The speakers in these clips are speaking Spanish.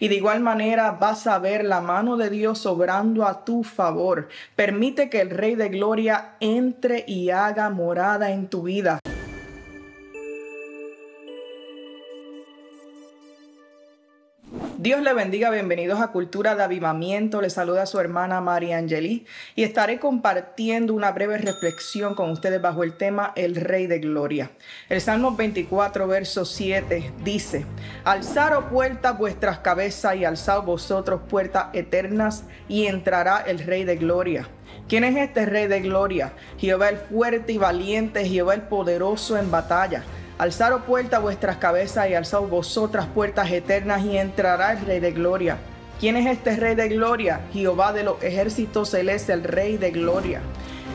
Y de igual manera vas a ver la mano de Dios obrando a tu favor. Permite que el Rey de Gloria entre y haga morada en tu vida. Dios le bendiga, bienvenidos a Cultura de Avivamiento. Le saluda su hermana María Angeli y estaré compartiendo una breve reflexión con ustedes bajo el tema El Rey de Gloria. El Salmo 24, verso 7 dice: Alzaros puertas vuestras cabezas y alzad vosotros puertas eternas y entrará el Rey de Gloria. ¿Quién es este Rey de Gloria? Jehová el fuerte y valiente, Jehová el poderoso en batalla. Alzaros puertas vuestras cabezas y alzaos vosotras puertas eternas y entrará el Rey de Gloria. ¿Quién es este Rey de Gloria? Jehová de los ejércitos celestes, el Rey de Gloria.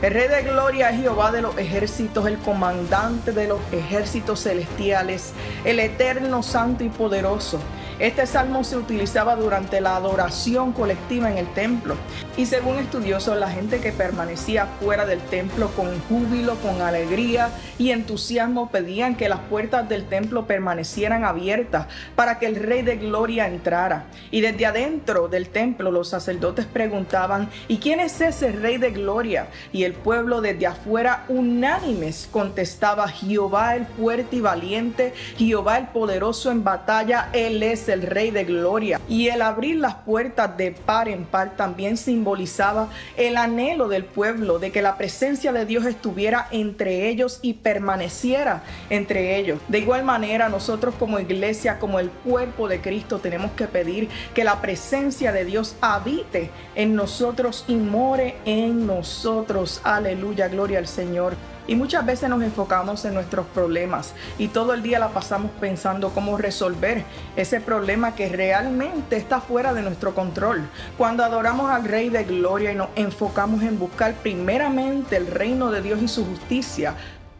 El Rey de Gloria es Jehová de los ejércitos, el comandante de los ejércitos celestiales, el eterno, santo y poderoso. Este salmo se utilizaba durante la adoración colectiva en el templo y según estudiosos la gente que permanecía fuera del templo con júbilo, con alegría y entusiasmo pedían que las puertas del templo permanecieran abiertas para que el Rey de Gloria entrara. Y desde adentro del templo los sacerdotes preguntaban, ¿y quién es ese Rey de Gloria? Y el pueblo desde afuera unánimes contestaba, Jehová el fuerte y valiente, Jehová el poderoso en batalla, Él el Rey de Gloria. Y el abrir las puertas de par en par también simbolizaba el anhelo del pueblo de que la presencia de Dios estuviera entre ellos y permaneciera entre ellos. De igual manera, nosotros como iglesia, como el cuerpo de Cristo, tenemos que pedir que la presencia de Dios habite en nosotros y more en nosotros. Aleluya, gloria al Señor. Y muchas veces nos enfocamos en nuestros problemas y todo el día la pasamos pensando cómo resolver ese problema que realmente está fuera de nuestro control. Cuando adoramos al Rey de Gloria y nos enfocamos en buscar primeramente el reino de Dios y su justicia,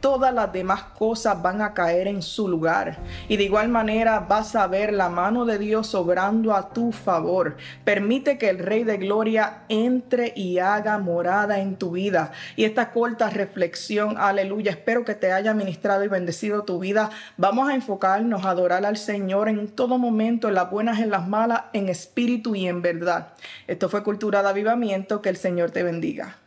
todas las demás cosas van a caer en su lugar. Y de igual manera vas a ver la mano de Dios obrando a tu favor. Permite que el Rey de Gloria entre y haga morada en tu vida. Y esta corta reflexión, aleluya, espero que te haya ministrado y bendecido tu vida. Vamos a enfocarnos a adorar al Señor en todo momento, en las buenas, en las malas, en espíritu y en verdad. Esto fue Cultura de Avivamiento. Que el Señor te bendiga.